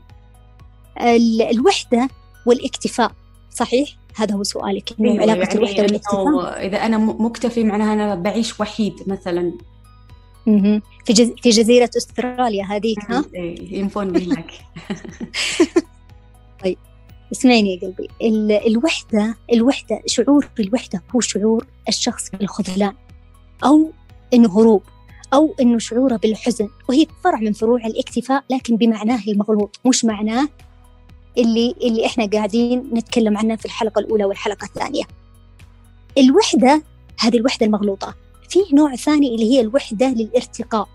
[SPEAKER 3] الوحدة والاكتفاء صحيح؟ هذا هو سؤالك
[SPEAKER 2] إنه علاقة يعني الوحدة والاكتفاء إذا أنا مكتفي معناها أنا بعيش وحيد مثلا.
[SPEAKER 3] في جز... في جزيرة أستراليا هذيك ها؟
[SPEAKER 2] إيه ينفون لك
[SPEAKER 3] طيب اسمعيني يا قلبي. ال... الوحدة الوحدة شعور بالوحدة هو شعور الشخص بالخذلان أو إنه هروب أو إنه شعوره بالحزن وهي فرع من فروع الاكتفاء لكن بمعناه المغلوط مش معناه اللي اللي إحنا قاعدين نتكلم عنه في الحلقة الأولى والحلقة الثانية. الوحدة هذه الوحدة المغلوطة. فيه نوع ثاني اللي هي الوحدة للارتقاء.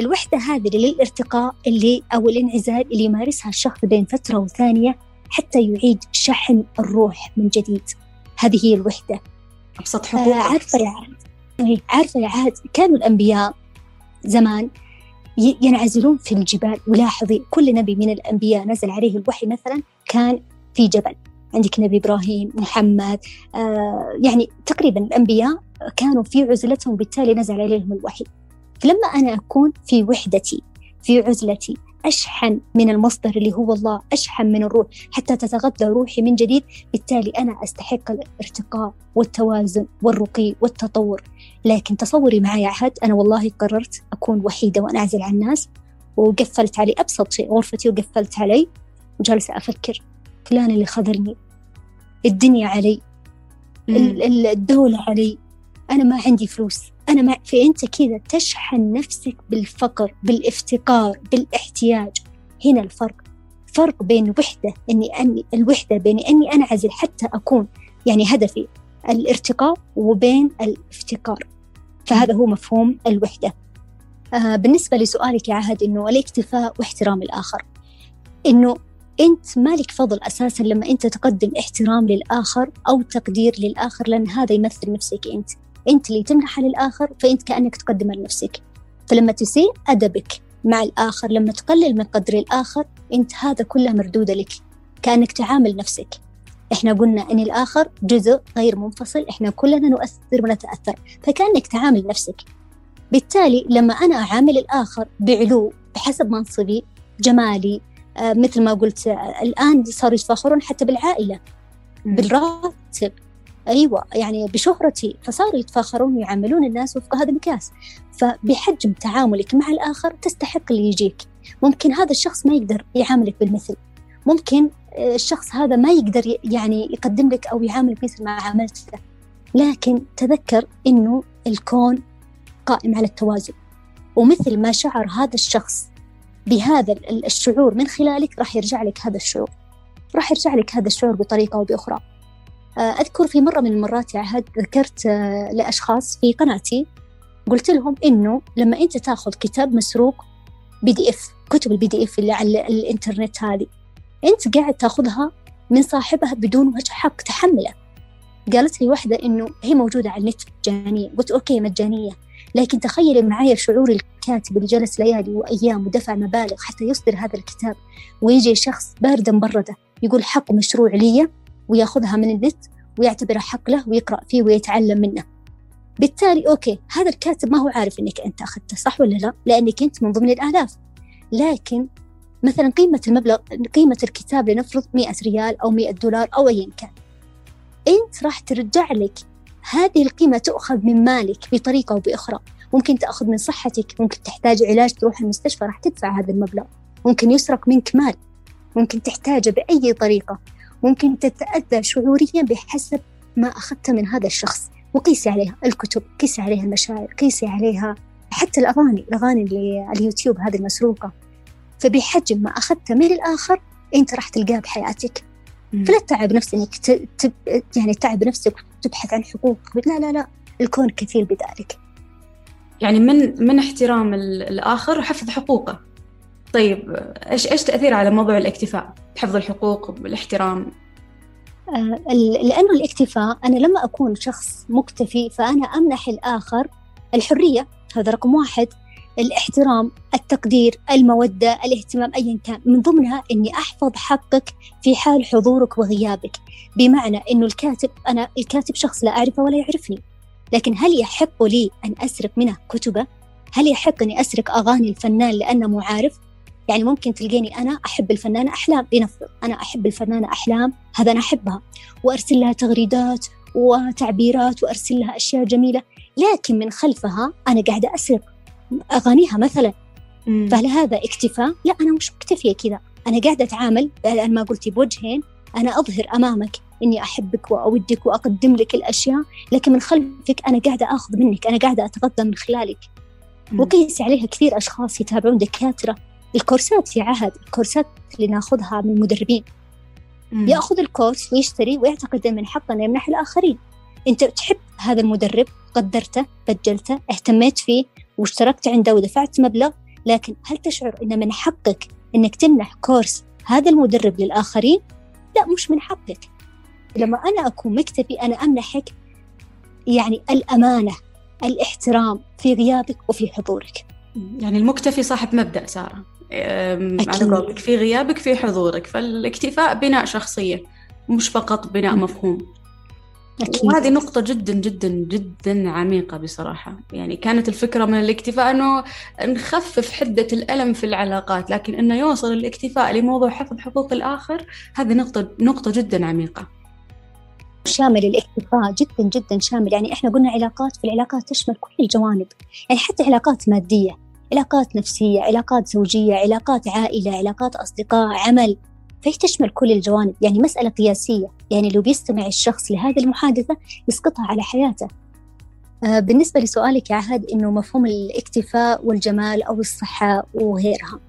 [SPEAKER 3] الوحدة هذه للارتقاء اللي أو الانعزال اللي يمارسها الشخص بين فترة وثانية حتى يعيد شحن الروح من جديد. هذه هي الوحدة.
[SPEAKER 2] أبسط حقوق
[SPEAKER 3] آه عارفة يا عاد. إيه، عارفة يا عاد. كانوا الأنبياء زمان ينعزلون في الجبال. ولاحظي كل نبي من الأنبياء نزل عليه الوحي مثلا كان في جبل. عندك نبي إبراهيم محمد آه يعني تقريبا الأنبياء كانوا في عزلتهم بالتالي نزل عليهم الوحي. فلما أنا أكون في وحدتي في عزلتي أشحن من المصدر اللي هو الله أشحن من الروح حتى تتغذى روحي من جديد بالتالي أنا أستحق الارتقاء والتوازن والرقي والتطور. لكن تصوري معي عهد أنا والله قررت أكون وحيدة وأنعزل عن الناس وقفلت علي أبسط شيء غرفتي وقفلت علي وجالسة أفكر. فلان اللي خذلني. الدنيا علي. الدولة علي. أنا ما عندي فلوس. أنا ما فأنت كذا تشحن نفسك بالفقر بالإفتقار بالإحتياج. هنا الفرق. فرق بين وحدة إني أني الوحدة بين إني أنعزل حتى أكون يعني هدفي الارتقاء وبين الافتقار فهذا هو مفهوم الوحدة. آه بالنسبة لسؤالك يا عهد إنه الاكتفاء واحترام الآخر. إنه أنت مالك فضل أساسا لما أنت تقدم احترام للآخر أو تقدير للآخر لأن هذا يمثل نفسك أنت. أنت اللي تمنحها للآخر فأنت كأنك تقدمها لنفسك. فلما تسيء أدبك مع الآخر لما تقلل من قدر الآخر أنت هذا كله مردودة لك. كأنك تعامل نفسك. إحنا قلنا أن الآخر جزء غير منفصل إحنا كلنا نؤثر ونتأثر. فكأنك تعامل نفسك. بالتالي لما أنا أعامل الآخر بعلو بحسب منصبي جمالي آه مثل ما قلت آه الآن صاروا يتفاخرون حتى بالعائلة بالراتب. أيوة يعني بشهرتي فصاروا يتفاخرون ويعاملون الناس وفق هذا المقياس. فبحجم تعاملك مع الآخر تستحق اللي يجيك. ممكن هذا الشخص ما يقدر يعاملك بالمثل. ممكن الشخص هذا ما يقدر يعني يقدم لك أو يعاملك مثل ما عاملته. لكن تذكر إنه الكون قائم على التوازن. ومثل ما شعر هذا الشخص بهذا الشعور من خلالك راح يرجع لك هذا الشعور. راح يرجع لك هذا الشعور بطريقة أو بأخرى. آه، أذكر في مرة من المرات عهد ذكرت آه، لأشخاص في قناتي. قلت لهم إنه لما أنت تاخذ كتاب مسروق PDF كتب ال PDF اللي على الإنترنت هذه أنت قاعد تاخذها من صاحبها بدون وجه حق تحمله. قالت لي واحدة إنه هي موجودة على النت مجانية قلت okay مجانية. لكن تخيلي معايا شعور الكاتب اللي جلس ليالي وأيام ودفع مبالغ حتى يصدر هذا الكتاب ويجي شخص باردة مبردة يقول حق مشروع لي وياخذها من النت ويعتبرها حق له ويقرأ فيه ويتعلم منه. بالتالي okay هذا الكاتب ما هو عارف أنك أنت أخذته صح ولا لا؟ لأنك أنت من ضمن الآلاف. لكن مثلا قيمة المبلغ قيمة الكتاب لنفرض 100 ريال أو 100 دولار أو أيا كان. أنت راح ترجع لك هذه القيمة تؤخذ من مالك بطريقة أو بأخرى. ممكن تأخذ من صحتك ممكن تحتاج علاج تروح المستشفى راح تدفع هذا المبلغ. ممكن يسرق منك مال ممكن تحتاجه بأي طريقة. ممكن تتأذى شعوريا بحسب ما أخذت من هذا الشخص. وقيسي عليها الكتب قيسي عليها المشاعر قيسي عليها حتى الأغاني الأغاني اللي على اليوتيوب هذه المسروقة. فبحجم ما أخذته من الآخر أنت راح تلقاه بحياتك. فلا تتعب نفسك انك. يعني تعب نفسك وتبحث عن حقوق لا لا لا الكون كثير بذلك.
[SPEAKER 2] يعني من من احترام الآخر وحفظ حقوقه. طيب إيش إيش تأثير على موضوع الاكتفاء؟ حفظ الحقوق والاحترام
[SPEAKER 3] آه لأنه الاكتفاء أنا لما أكون شخص مكتفي فأنا أمنح الآخر الحرية. هذا رقم واحد. الاحترام التقدير المودة الاهتمام أيا كان. من ضمنها أني أحفظ حقك في حال حضورك وغيابك. بمعنى أنه الكاتب أنا الكاتب شخص لا أعرفه ولا يعرفني. لكن هل يحق لي أن أسرق منه كتبة؟ هل يحق أني أسرق أغاني الفنان لأنه معارف؟ يعني ممكن تلقيني أنا أحب الفنانة أحلام. لنفرض أنا أحب الفنانة أحلام هذا أنا أحبها. وأرسل لها تغريدات وتعبيرات وأرسل لها أشياء جميلة. لكن من خلفها أنا قاعدة أسرق. أغانيها مثلا. فهل هذا اكتفاء؟ لا أنا مش مكتفية كذا. أنا قاعدة أتعامل الآن ما قلتي بوجهين. أنا أظهر أمامك إني أحبك وأودك وأقدم لك الأشياء لكن من خلفك أنا قاعدة آخذ منك أنا قاعدة أتغذى من خلالك. وقيس عليها كثير أشخاص يتابعون دكاترة. الكورسات في عهد الكورسات اللي ناخذها من المدربين يأخذ الكورس ويشتري ويعتقد من حقه أنه يمنح الآخرين. أنت تحب هذا المدرب قدرته بجلته اهتميت فيه واشتركت عنده ودفعت مبلغ لكن هل تشعر إن من حقك إنك تمنح كورس هذا المدرب للآخرين؟ لا مش من حقك. لما أنا أكون مكتفي أنا أمنحك يعني الأمانة الاحترام في غيابك وفي حضورك.
[SPEAKER 2] يعني المكتفي صاحب مبدأ سارة. على قولك في غيابك في حضورك. فالاكتفاء بناء شخصية مش فقط بناء مفهوم. أكيد. وهذه نقطة جدا جدا جدا عميقة بصراحة. يعني كانت الفكرة من الاكتفاء أنه نخفف حدة الألم في العلاقات لكن أنه يوصل الاكتفاء لموضوع حفظ حقوق الآخر هذه نقطة نقطة جدا عميقة.
[SPEAKER 3] شامل الاكتفاء جدا جدا شامل. يعني إحنا قلنا علاقات في العلاقات تشمل كل الجوانب. يعني حتى علاقات مادية علاقات نفسية علاقات زوجية علاقات عائلة علاقات أصدقاء عمل. فهي تشمل كل الجوانب؟ يعني مسألة قياسية. يعني لو بيستمع الشخص لهذه المحادثة يسقطها على حياته. آه بالنسبة لسؤالك يا عهد إنه مفهوم الاكتفاء والجمال أو الصحة وغيرها.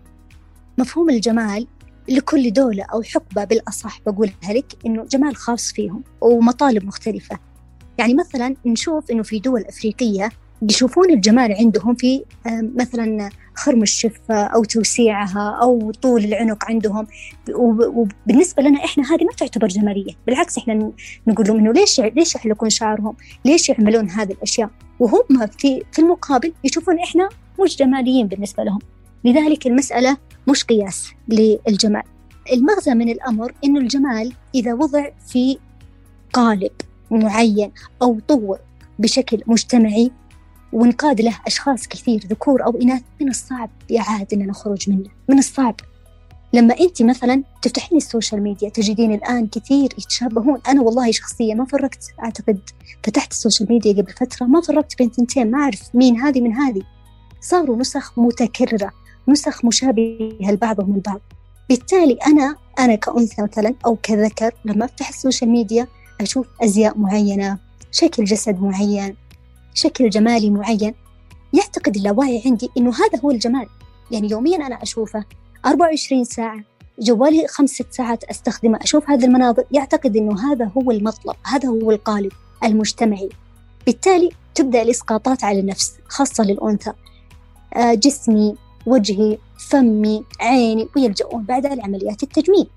[SPEAKER 3] مفهوم الجمال لكل دولة أو حقبة بالأصح بقولها لك إنه جمال خاص فيهم ومطالب مختلفة. يعني مثلا نشوف إنه في دول أفريقية يشوفون الجمال عندهم في مثلا خرم الشفة أو توسيعها أو طول العنق عندهم. وبالنسبة لنا إحنا هذه ما تعتبر جمالية. بالعكس إحنا نقول لهم إنه ليش ليش يحلقون شعرهم؟ ليش يعملون هذه الأشياء؟ وهم في في المقابل يشوفون إحنا مش جماليين بالنسبة لهم. لذلك المسألة مش قياس للجمال. المغزى من الأمر إنه الجمال إذا وضع في قالب معين أطر بشكل مجتمعي وانقاد له أشخاص كثير ذكور أو إناث من الصعب يا عاد إن نخرج منه من الصعب. لما أنت مثلا تفتحين ال social media تجدين الآن كثير يتشابهون. أنا والله شخصيا ما فرقت أعتقد فتحت ال social media قبل فترة ما فرقت بين ثنتين ما أعرف مين هذه من هذه. صاروا نسخ متكررة نسخ مشابهة لبعضهم البعض بالتالي أنا أنا كأنثى مثلا أو كذكر لما أفتح ال social media أشوف أزياء معينة شكل جسد معين شكل جمالي معين. يعتقد اللاوعي عندي إنه هذا هو الجمال. يعني يوميا أنا أشوفه 24 ساعة جوالي خمس ست ساعات أستخدمه أشوف هذه المناظر يعتقد إنه هذا هو المطلب هذا هو القالب المجتمعي. بالتالي تبدأ الإسقاطات على النفس خاصة للأنثى. آه، جسمي وجهي فمي عيني ويلجؤون بعدها لعمليات التجميل.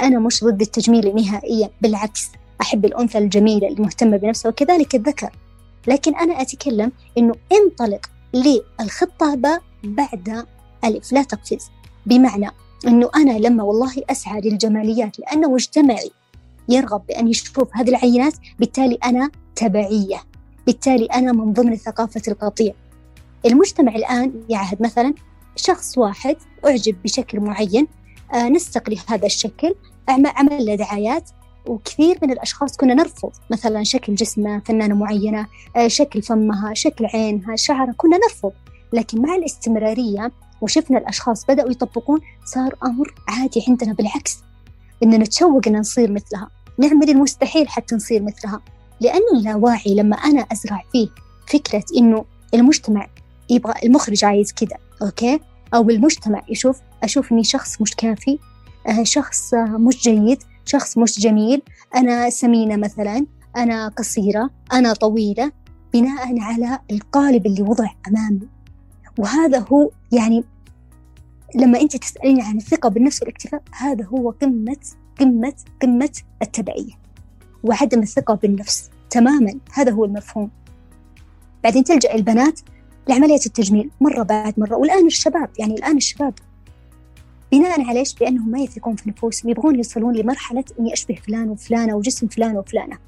[SPEAKER 3] أنا مش ضد التجميل نهائيا بالعكس أحب الأنثى الجميلة المهتمة بنفسها وكذلك الذكر لكن أنا أتكلم إنه انطلق للخطة باء بعد ألف. لا تقفز بمعنى إنه أنا لما والله أسعى للجماليات لأنه مجتمعي يرغب بأن يشوف هذه العينات بالتالي أنا تبعية. بالتالي أنا من ضمن ثقافة القطيع. المجتمع الآن يعهد مثلا شخص واحد أعجب بشكل معين آه نسق لهذا الشكل عمل له دعايات وكثير من الأشخاص كنا نرفض مثلا شكل جسمه فنانة معينة آه شكل فمها شكل عينها شعرها كنا نرفض. لكن مع الاستمرارية وشفنا الأشخاص بدأوا يطبقون صار أمر عادي عندنا بالعكس إننا نتشوق إن نصير مثلها. نعمل المستحيل حتى نصير مثلها. لأن اللاواعي لما أنا أزرع فيه فكرة إنه المجتمع يبغى المخرج عايز كذا okay؟ أو المجتمع يشوف أشوف إني شخص مش كافي آه شخص مش جيد شخص مش جميل أنا سمينة مثلا أنا قصيرة أنا طويلة بناء على القالب اللي وضع أمامي. وهذا هو يعني لما أنت تسأليني عن الثقة بالنفس والاكتفاء هذا هو قمة قمة قمة التبعية وعدم الثقة بالنفس تماما. هذا هو المفهوم. بعدين تلجأ البنات لعملية التجميل مرة بعد مرة والآن الشباب يعني الآن الشباب بناء على إيش؟ بأنهم ما يثقون في نفوسهم يبغون يوصلون لمرحلة إني أشبه فلان وفلانة وجسم فلان وفلانة.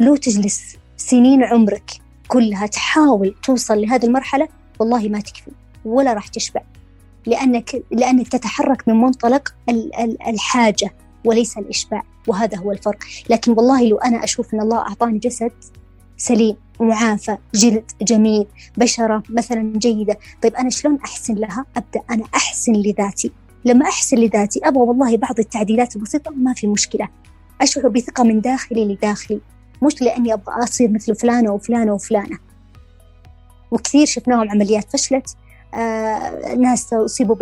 [SPEAKER 3] لو تجلس سنين عمرك كلها تحاول توصل لهذه المرحلة والله ما تكفي ولا راح تشبع لأنك لأنك تتحرك من منطلق الحاجة وليس الإشباع وهذا هو الفرق. لكن والله لو أنا أشوف أن الله أعطاني جسد سليم معافى جلد جميل بشرة مثلا جيدة طيب أنا شلون أحسن لها؟ أبدأ أنا أحسن لذاتي. لما أحسن لذاتي. أبغى والله بعض التعديلات البسيطة ما في مشكلة. أشعر بثقة من داخلي لداخلي. مش لأني أبغى أصير مثل فلانة وفلانة وفلانة. وكثير شفناهم عمليات فشلت. آه ناس أصيبوا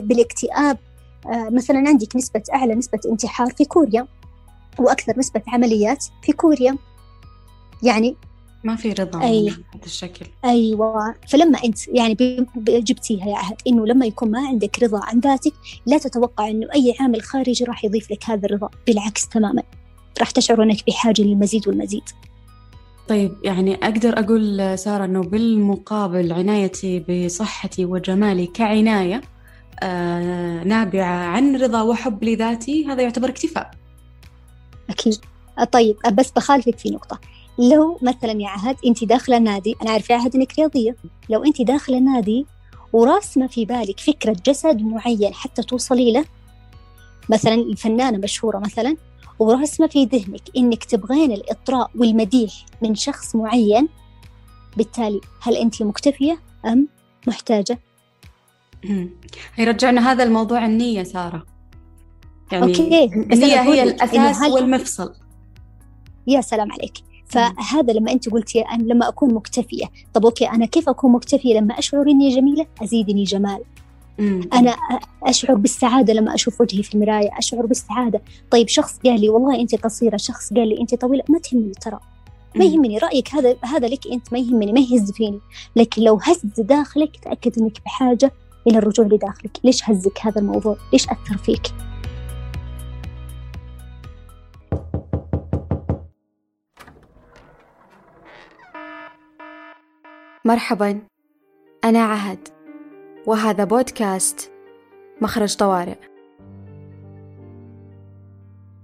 [SPEAKER 3] بالاكتئاب. آه مثلا عندك نسبة أعلى نسبة انتحار في كوريا وأكثر نسبة عمليات في كوريا. يعني
[SPEAKER 2] ما في رضا
[SPEAKER 3] أي
[SPEAKER 2] بهذا الشكل.
[SPEAKER 3] أيوة. فلما أنت يعني جبتيها يا عهد إنه لما يكون ما عندك رضا عن ذاتك لا تتوقع إنه أي عامل خارجي راح يضيف لك هذا الرضا. بالعكس تماما. راح تشعر أنك بحاجة للمزيد والمزيد.
[SPEAKER 2] طيب يعني أقدر أقول سارة أنه بالمقابل عنايتي بصحتي وجمالي كعناية آه نابعة عن رضا وحب لذاتي هذا يعتبر اكتفاء.
[SPEAKER 3] أكيد. طيب بس بخالفك في نقطة. لو مثلا يا عهد انت داخلة نادي أنا عارفه يا عهد إنك رياضية. لو انت داخلة نادي وراسمه في بالك فكرة جسد معين حتى توصلي له مثلا الفنانة مشهورة مثلا وراسمه في ذهنك إنك تبغين الإطراء والمديح من شخص معين بالتالي هل انت مكتفية أم محتاجة؟
[SPEAKER 2] هيرجعنا هذا الموضوع النية سارة.
[SPEAKER 3] يعني okay.
[SPEAKER 2] النية هي الأساس والمفصل.
[SPEAKER 3] يا سلام عليك. فهذا لما أنت قلتي أنا لما أكون مكتفية. طب okay أنا كيف أكون مكتفية لما أشعر إني جميلة؟ أزيدني جمال. أنا أشعر بالسعادة لما أشوف وجهي في المراية أشعر بالسعادة. طيب شخص قال لي والله أنت قصيرة شخص قال لي أنت طويلة ما تهمني ترى. ما يهمني رأيك هذا هذا لك أنت ما يهمني ما يهز فيني. لكن لو هز داخلك تأكد إنك بحاجة إلى الرجوع لداخلك. ليش هزك هذا الموضوع؟ ليش أثر فيك؟
[SPEAKER 4] مرحبا. أنا عهد. وهذا بودكاست مخرج طوارئ.